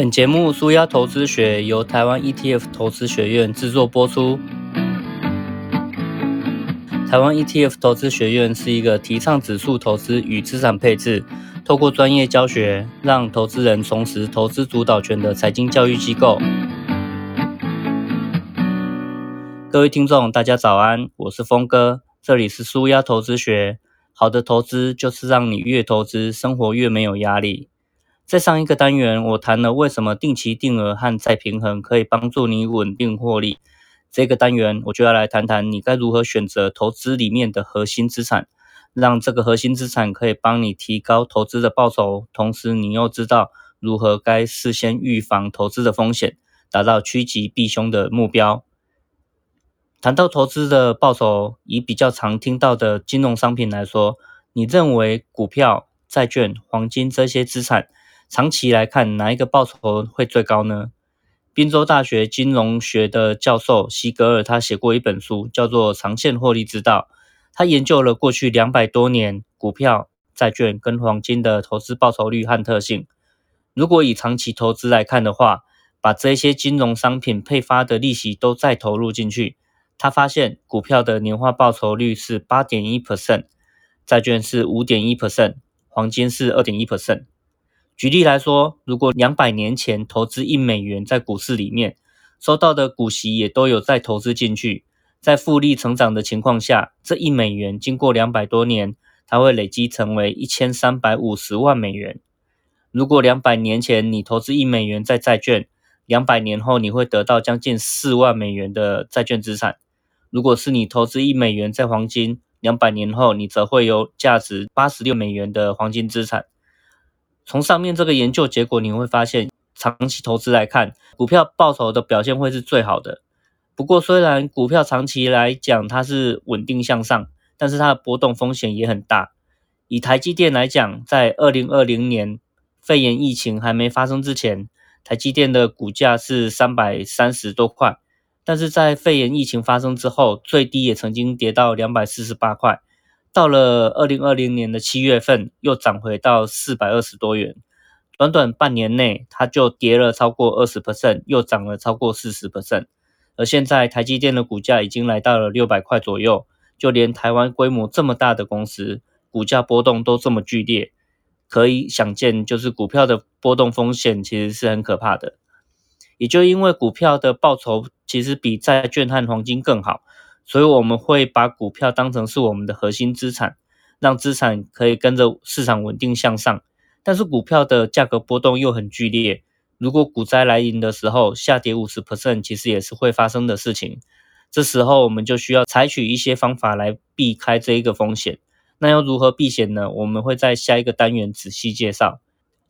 本节目《舒压投资学》由台湾 ETF 投资学院制作播出。台湾 ETF 投资学院是一个提倡指数投资与资产配置，透过专业教学，让投资人重拾投资主导权的财经教育机构。各位听众，大家早安，我是峰哥，这里是舒压投资学。好的投资就是让你越投资，生活越没有压力。在上一个单元，我谈了为什么定期定额和再平衡可以帮助你稳定获利。这个单元，我就要来谈谈你该如何选择投资里面的核心资产，让这个核心资产可以帮你提高投资的报酬，同时你又知道如何该事先预防投资的风险，达到趋吉避凶的目标。谈到投资的报酬，以比较常听到的金融商品来说，你认为股票、债券、黄金这些资产长期来看，哪一个报酬会最高呢？宾州大学金融学的教授席格尔他写过一本书，叫做《长线获利之道》。他研究了过去两百多年股票、债券跟黄金的投资报酬率和特性。如果以长期投资来看的话，把这些金融商品配发的利息都再投入进去。他发现股票的年化报酬率是八点一 percent，债券是五点一 percent，黄金是二点一 percent。举例来说，如果两百年前投资一美元在股市里面，收到的股息也都有再投资进去，在复利成长的情况下，这一美元经过两百多年，它会累积成为一千三百五十万美元。如果两百年前你投资一美元在债券，两百年后你会得到将近四万美元的债券资产。如果是你投资一美元在黄金，两百年后你则会有价值八十六美元的黄金资产。从上面这个研究结果，你会发现，长期投资来看，股票报酬的表现会是最好的。不过，虽然股票长期来讲它是稳定向上，但是它的波动风险也很大。以台积电来讲，在二零二零年肺炎疫情还没发生之前，台积电的股价是三百三十多块。但是在肺炎疫情发生之后，最低也曾经跌到两百四十八块，到了二零二零年的七月份又涨回到四百二十多元，短短半年内它就跌了超过二十 percent，又涨了超过四十 percent，而现在台积电的股价已经来到了六百块左右，就连台湾规模这么大的公司，股价波动都这么剧烈，可以想见，就是股票的波动风险其实是很可怕的。也就因为股票的报酬其实比债券和黄金更好，所以我们会把股票当成是我们的核心资产，让资产可以跟着市场稳定向上。但是股票的价格波动又很剧烈，如果股灾来临的时候下跌五十 percent，其实也是会发生的事情。这时候我们就需要采取一些方法来避开这一个风险。那要如何避险呢？我们会在下一个单元仔细介绍。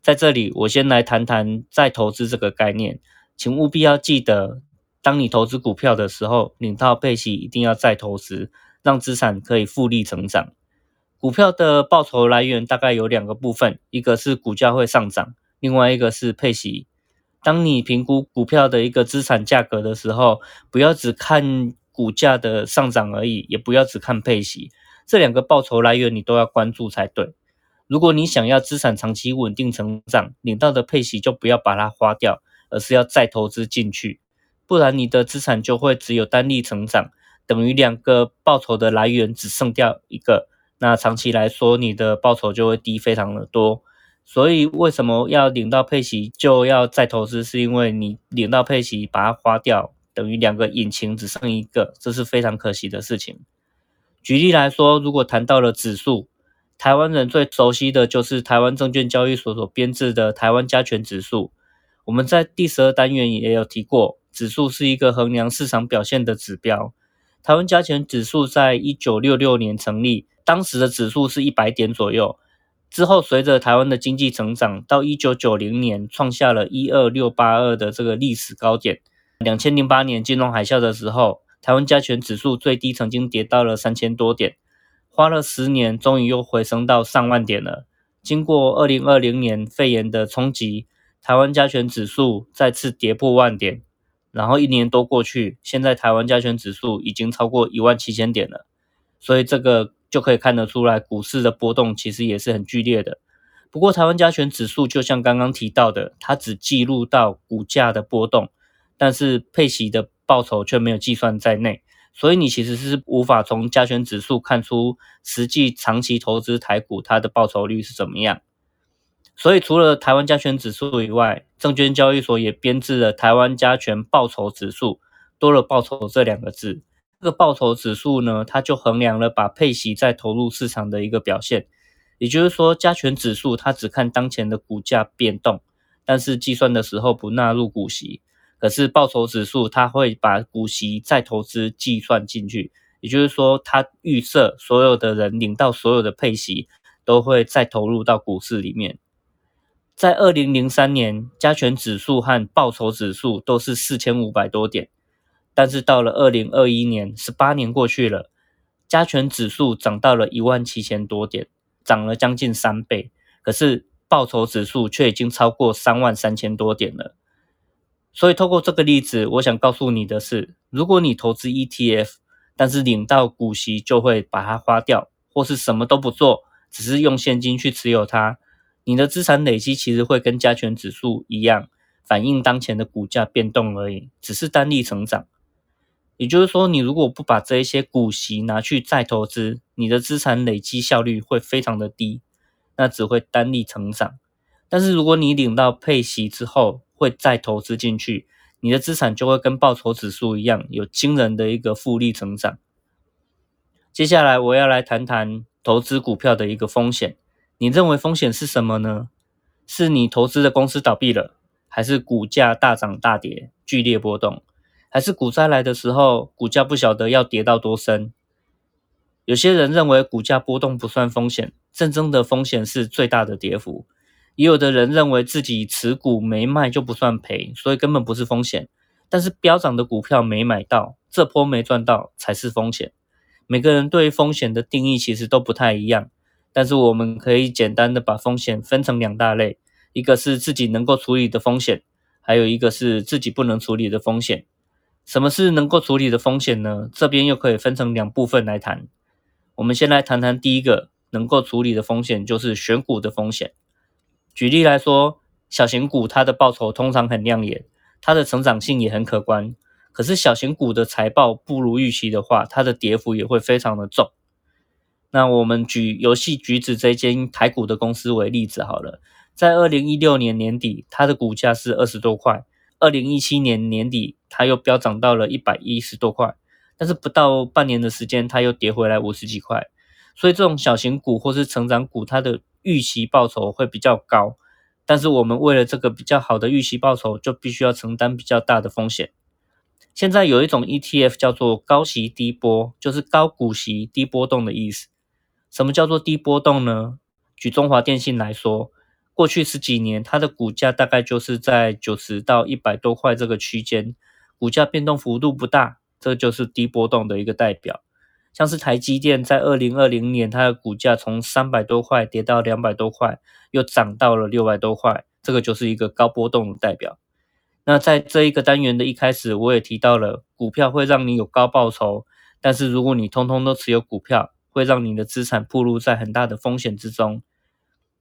在这里，我先来谈谈再投资这个概念。请务必要记得，当你投资股票的时候，领到配息一定要再投资，让资产可以复利成长。股票的报酬来源大概有两个部分，一个是股价会上涨，另外一个是配息。当你评估股票的一个资产价格的时候，不要只看股价的上涨而已，也不要只看配息，这两个报酬来源你都要关注才对。如果你想要资产长期稳定成长，领到的配息就不要把它花掉。而是要再投资进去，不然你的资产就会只有单利成长，等于两个报酬的来源只剩掉一个，那长期来说你的报酬就会低非常的多。所以为什么要领到配息就要再投资？是因为你领到配息把它花掉，等于两个引擎只剩一个，这是非常可惜的事情。举例来说，如果谈到了指数，台湾人最熟悉的就是台湾证券交易所所编制的台湾加权指数。我们在第十二单元也有提过，指数是一个衡量市场表现的指标。台湾加权指数在一九六六年成立，当时的指数是一百点左右。之后随着台湾的经济成长，到一九九零年创下了一二六八二的这个历史高点。两千零八年金融海啸的时候，台湾加权指数最低曾经跌到了三千多点，花了十年，终于又回升到上万点了。经过二零二零年肺炎的冲击。台湾加权指数再次跌破万点，然后一年多过去，现在台湾加权指数已经超过一万七千点了，所以这个就可以看得出来，股市的波动其实也是很剧烈的。不过，台湾加权指数就像刚刚提到的，它只记录到股价的波动，但是配息的报酬却没有计算在内，所以你其实是无法从加权指数看出实际长期投资台股它的报酬率是怎么样。所以，除了台湾加权指数以外，证券交易所也编制了台湾加权报酬指数，多了“报酬”这两个字。这个报酬指数呢，它就衡量了把配息再投入市场的一个表现。也就是说，加权指数它只看当前的股价变动，但是计算的时候不纳入股息。可是报酬指数它会把股息再投资计算进去，也就是说，它预设所有的人领到所有的配息都会再投入到股市里面。在二零零三年，加权指数和报酬指数都是四千五百多点，但是到了二零二一年，十八年过去了，加权指数涨到了一万七千多点。涨了将近三倍，可是报酬指数却已经超过三万三千多点了。所以，透过这个例子，我想告诉你的是，如果你投资 ETF，但是领到股息就会把它花掉，或是什么都不做，只是用现金去持有它，你的资产累积其实会跟加权指数一样，反映当前的股价变动而已，只是单利成长。也就是说，你如果不把这一些股息拿去再投资，你的资产累积效率会非常的低，那只会单利成长。但是如果你领到配息之后，会再投资进去，你的资产就会跟报酬指数一样，有惊人的一个复利成长。接下来我要来谈谈投资股票的一个风险。你认为风险是什么呢？是你投资的公司倒闭了，还是股价大涨大跌，剧烈波动？还是股灾来的时候，股价不晓得要跌到多深。有些人认为股价波动不算风险，真正的风险是最大的跌幅。也有的人认为自己持股没卖就不算赔，所以根本不是风险。但是飙涨的股票没买到，这波没赚到才是风险。每个人对风险的定义其实都不太一样，但是我们可以简单的把风险分成两大类：一个是自己能够处理的风险，还有一个是自己不能处理的风险。什么是能够处理的风险呢？这边又可以分成两部分来谈。我们先来谈谈第一个能够处理的风险，就是选股的风险。举例来说，小型股它的报酬通常很亮眼，它的成长性也很可观。可是小型股的财报不如预期的话，它的跌幅也会非常的重。那我们举游戏橘子这间台股的公司为例子好了，在二零一六年年底，它的股价是二十多块。二零一七年年底，它又飙涨到了一百一十多块，但是不到半年的时间，它又跌回来五十几块。所以这种小型股或是成长股，它的预期报酬会比较高，但是我们为了这个比较好的预期报酬，就必须要承担比较大的风险。现在有一种 ETF 叫做高息低波，就是高股息低波动的意思。什么叫做低波动呢？举中华电信来说。过去十几年，它的股价大概就是在九十到一百多块这个区间，股价变动幅度不大，这就是低波动的一个代表。像是台积电在二零二零年，它的股价从三百多块跌到两百多块，又涨到了六百多块，这个就是一个高波动的代表。那在这一个单元的一开始，我也提到了，股票会让你有高报酬，但是如果你通通都持有股票，会让你的资产暴露在很大的风险之中。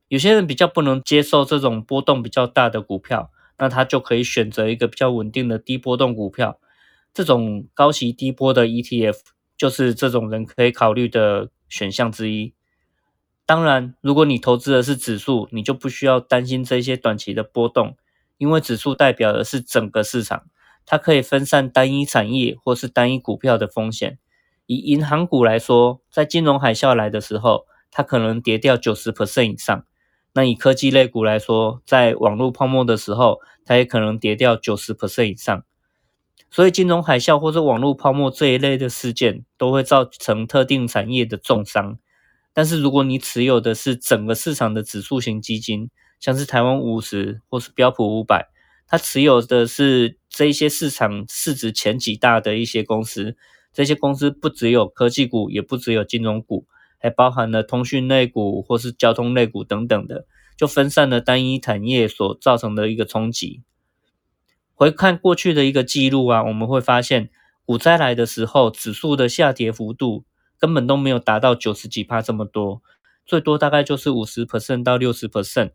有些人比较不能接受这种波动比较大的股票，那他就可以选择一个比较稳定的低波动股票。这种高息低波的 ETF 就是这种人可以考虑的选项之一。当然，如果你投资的是指数，你就不需要担心这些短期的波动，因为指数代表的是整个市场，它可以分散单一产业或是单一股票的风险。以银行股来说，在金融海啸来的时候，它可能跌掉九十 percent 以上。那以科技类股来说，在网络泡沫的时候，它也可能跌掉九十 percent 以上。所以金融海啸或者网络泡沫这一类的事件，都会造成特定产业的重伤。但是如果你持有的是整个市场的指数型基金，像是台湾五十或是标普五百，它持有的是这些市场市值前几大的一些公司，这些公司不只有科技股，也不只有金融股。还包含了通讯类股或是交通类股等等的，就分散了单一产业所造成的一个冲击。回看过去的一个记录啊，我们会发现股灾来的时候，指数的下跌幅度根本都没有达到九十几帕这么多。最多大概就是五十 percent 到六十 percent。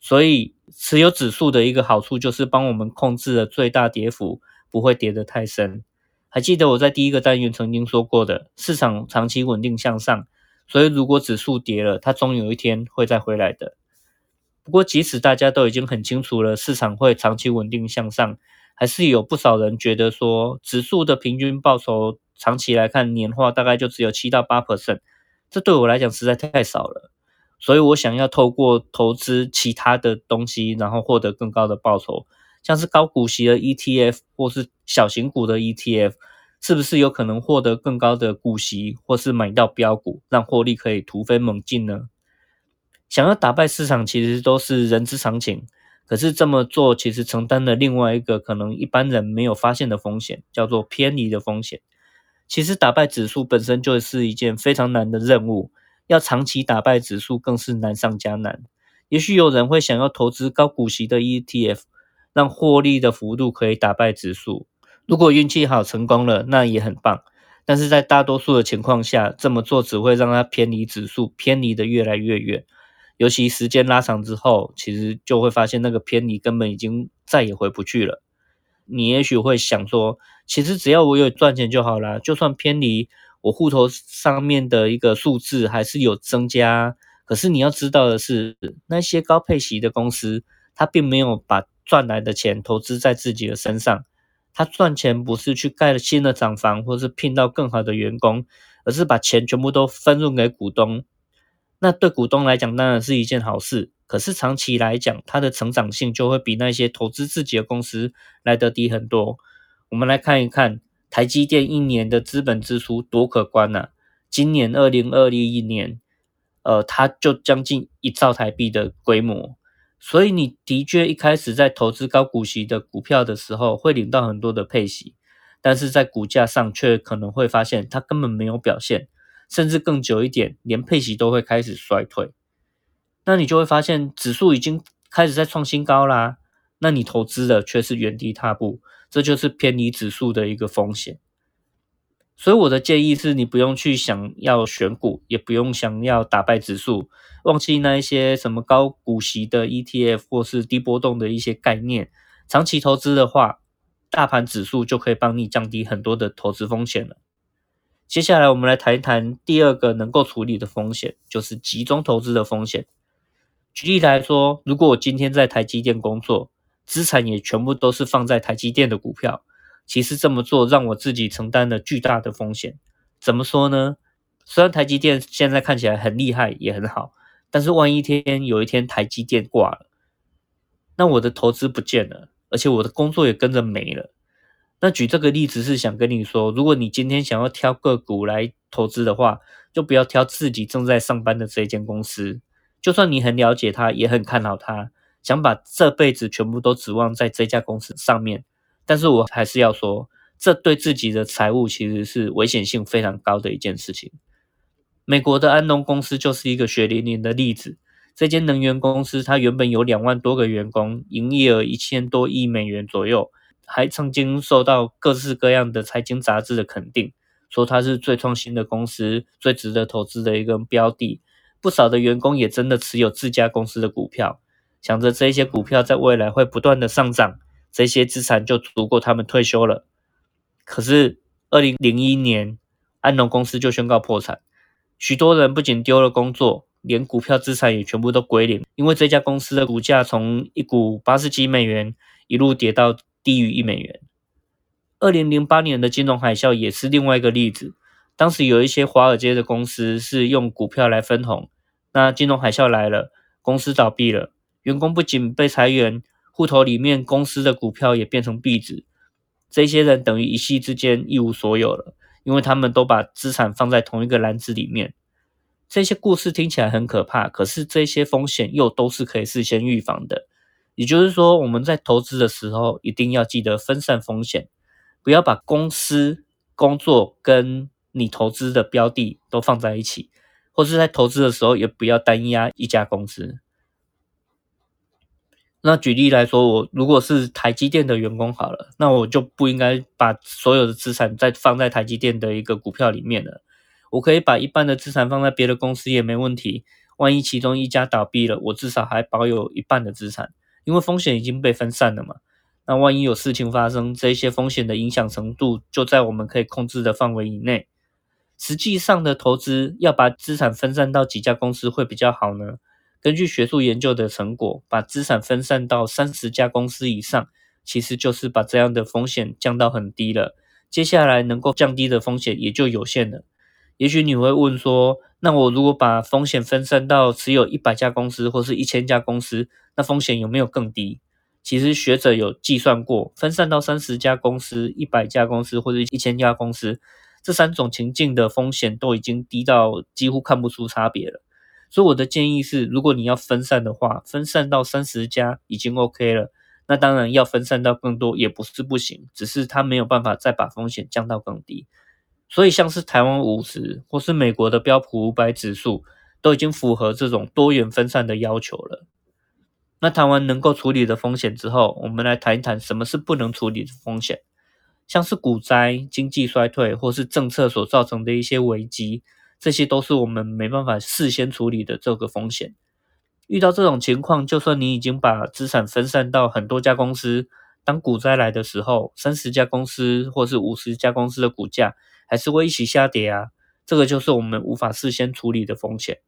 所以持有指数的一个好处就是帮我们控制了最大跌幅，不会跌得太深。还记得我在第一个单元曾经说过的，市场长期稳定向上，所以如果指数跌了，它终有一天会再回来的。不过即使大家都已经很清楚了市场会长期稳定向上，还是有不少人觉得说指数的平均报酬长期来看年化大概就只有七到八 percent，这对我来讲实在太少了。所以我想要透过投资其他的东西，然后获得更高的报酬，像是高股息的 ETF 或是小型股的 ETF，是不是有可能获得更高的股息，或是买到标股，让获利可以突飞猛进呢？想要打败市场，其实都是人之常情。可是这么做，其实承担了另外一个可能一般人没有发现的风险，叫做偏离的风险。其实打败指数本身就是一件非常难的任务。要长期打败指数更是难上加难。也许有人会想要投资高股息的 ETF，让获利的幅度可以打败指数。如果运气好成功了，那也很棒。但是在大多数的情况下，这么做只会让它偏离指数，偏离的越来越远。尤其时间拉长之后，其实就会发现那个偏离根本已经再也回不去了。你也许会想说，其实只要我有赚钱就好了，就算偏离。我户头上面的一个数字还是有增加，可是你要知道的是，那些高配息的公司，它并没有把赚来的钱投资在自己的身上，他赚钱不是去盖了新的厂房，或是聘到更好的员工，而是把钱全部都分润给股东。那对股东来讲当然是一件好事，可是长期来讲，它的成长性就会比那些投资自己的公司来得低很多。我们来看一看。台积电一年的资本支出多可观呐！今年二零二一年，呃，它就将近一兆台币的规模。所以你的确一开始在投资高股息的股票的时候，会领到很多的配息，但是在股价上却可能会发现它根本没有表现，甚至更久一点，连配息都会开始衰退。那你就会发现指数已经开始在创新高啦，那你投资的却是原地踏步。这就是偏离指数的一个风险，所以我的建议是你不用去想要选股，也不用想要打败指数，忘记那一些什么高股息的 ETF 或是低波动的一些概念。长期投资的话，大盘指数就可以帮你降低很多的投资风险了。接下来我们来谈一谈第二个能够处理的风险，就是集中投资的风险。举例来说，如果我今天在台积电工作。资产也全部都是放在台积电的股票，其实这么做让我自己承担了巨大的风险。怎么说呢？虽然台积电现在看起来很厉害，也很好，但是万一天有一天台积电挂了，那我的投资不见了，而且我的工作也跟着没了。那举这个例子是想跟你说，如果你今天想要挑个股来投资的话，就不要挑自己正在上班的这一间公司，就算你很了解它，也很看好它。想把这辈子全部都指望在这家公司上面，但是我还是要说，这对自己的财务其实是危险性非常高的一件事情。美国的安农公司就是一个血淋淋的例子。这间能源公司它原本有两万多个员工，营业额一千多亿美元左右，还曾经受到各式各样的财经杂志的肯定，说它是最创新的公司，最值得投资的一个标的。不少的员工也真的持有自家公司的股票。想着这些股票在未来会不断的上涨，这些资产就足够他们退休了。可是，二零零一年，安农公司就宣告破产，许多人不仅丢了工作，连股票资产也全部都归零，因为这家公司的股价从一股八十几美元一路跌到低于一美元。二零零八年的金融海啸也是另外一个例子，当时有一些华尔街的公司是用股票来分红，那金融海啸来了，公司倒闭了。员工不仅被裁员，户头里面公司的股票也变成壁纸。这些人等于一夕之间一无所有了，因为他们都把资产放在同一个篮子里面。这些故事听起来很可怕，可是这些风险又都是可以事先预防的。也就是说，我们在投资的时候一定要记得分散风险，不要把公司、工作跟你投资的标的都放在一起，或是在投资的时候也不要单压一家公司。那举例来说，我如果是台积电的员工好了，那我就不应该把所有的资产再放在台积电的一个股票里面了。我可以把一半的资产放在别的公司也没问题。万一其中一家倒闭了，我至少还保有一半的资产，因为风险已经被分散了嘛。那万一有事情发生，这些风险的影响程度就在我们可以控制的范围以内。实际上的投资要把资产分散到几家公司会比较好呢？根据学术研究的成果，把资产分散到三十家公司以上，其实就是把这样的风险降到很低了。接下来能够降低的风险也就有限了。也许你会问说，那我如果把风险分散到只有一百家公司或是一千家公司，那风险有没有更低？其实学者有计算过，分散到三十家公司、一百家公司或者一千家公司。这三种情境的风险都已经低到几乎看不出差别了，所以我的建议是，如果你要分散的话，分散到三十家已经 OK 了。那当然要分散到更多也不是不行，只是它没有办法再把风险降到更低。所以像是台湾五十或是美国的标普五百指数，都已经符合这种多元分散的要求了。那谈完能够处理的风险之后，我们来谈一谈什么是不能处理的风险。像是股灾、经济衰退，或是政策所造成的一些危机，这些都是我们没办法事先处理的这个风险。遇到这种情况，就算你已经把资产分散到很多家公司，当股灾来的时候，三十家公司或是五十家公司的股价还是会一起下跌啊。这个就是我们无法事先处理的风险。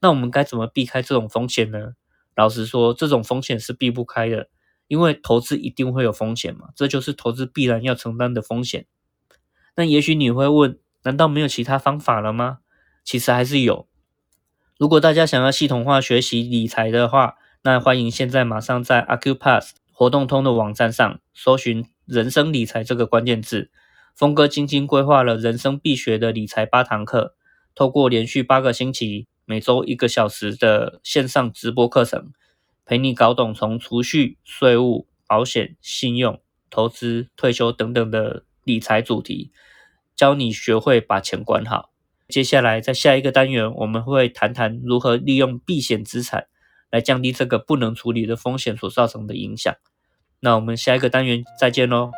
那我们该怎么避开这种风险呢？老实说，这种风险是避不开的。因为投资一定会有风险嘛，这就是投资必然要承担的风险。那也许你会问，难道没有其他方法了吗？其实还是有。如果大家想要系统化学习理财的话，那欢迎现在马上在 Acupass 活动通的网站上搜寻“人生理财”这个关键字。峰哥精心规划了人生必学的理财八堂课，透过连续八个星期，每周一个小时的线上直播课程。陪你搞懂从储蓄、税务、保险、信用、投资、退休等等的理财主题，教你学会把钱管好。接下来在下一个单元，我们会谈谈如何利用避险资产来降低这个不能处理的风险所造成的影响。那我们下一个单元再见喽。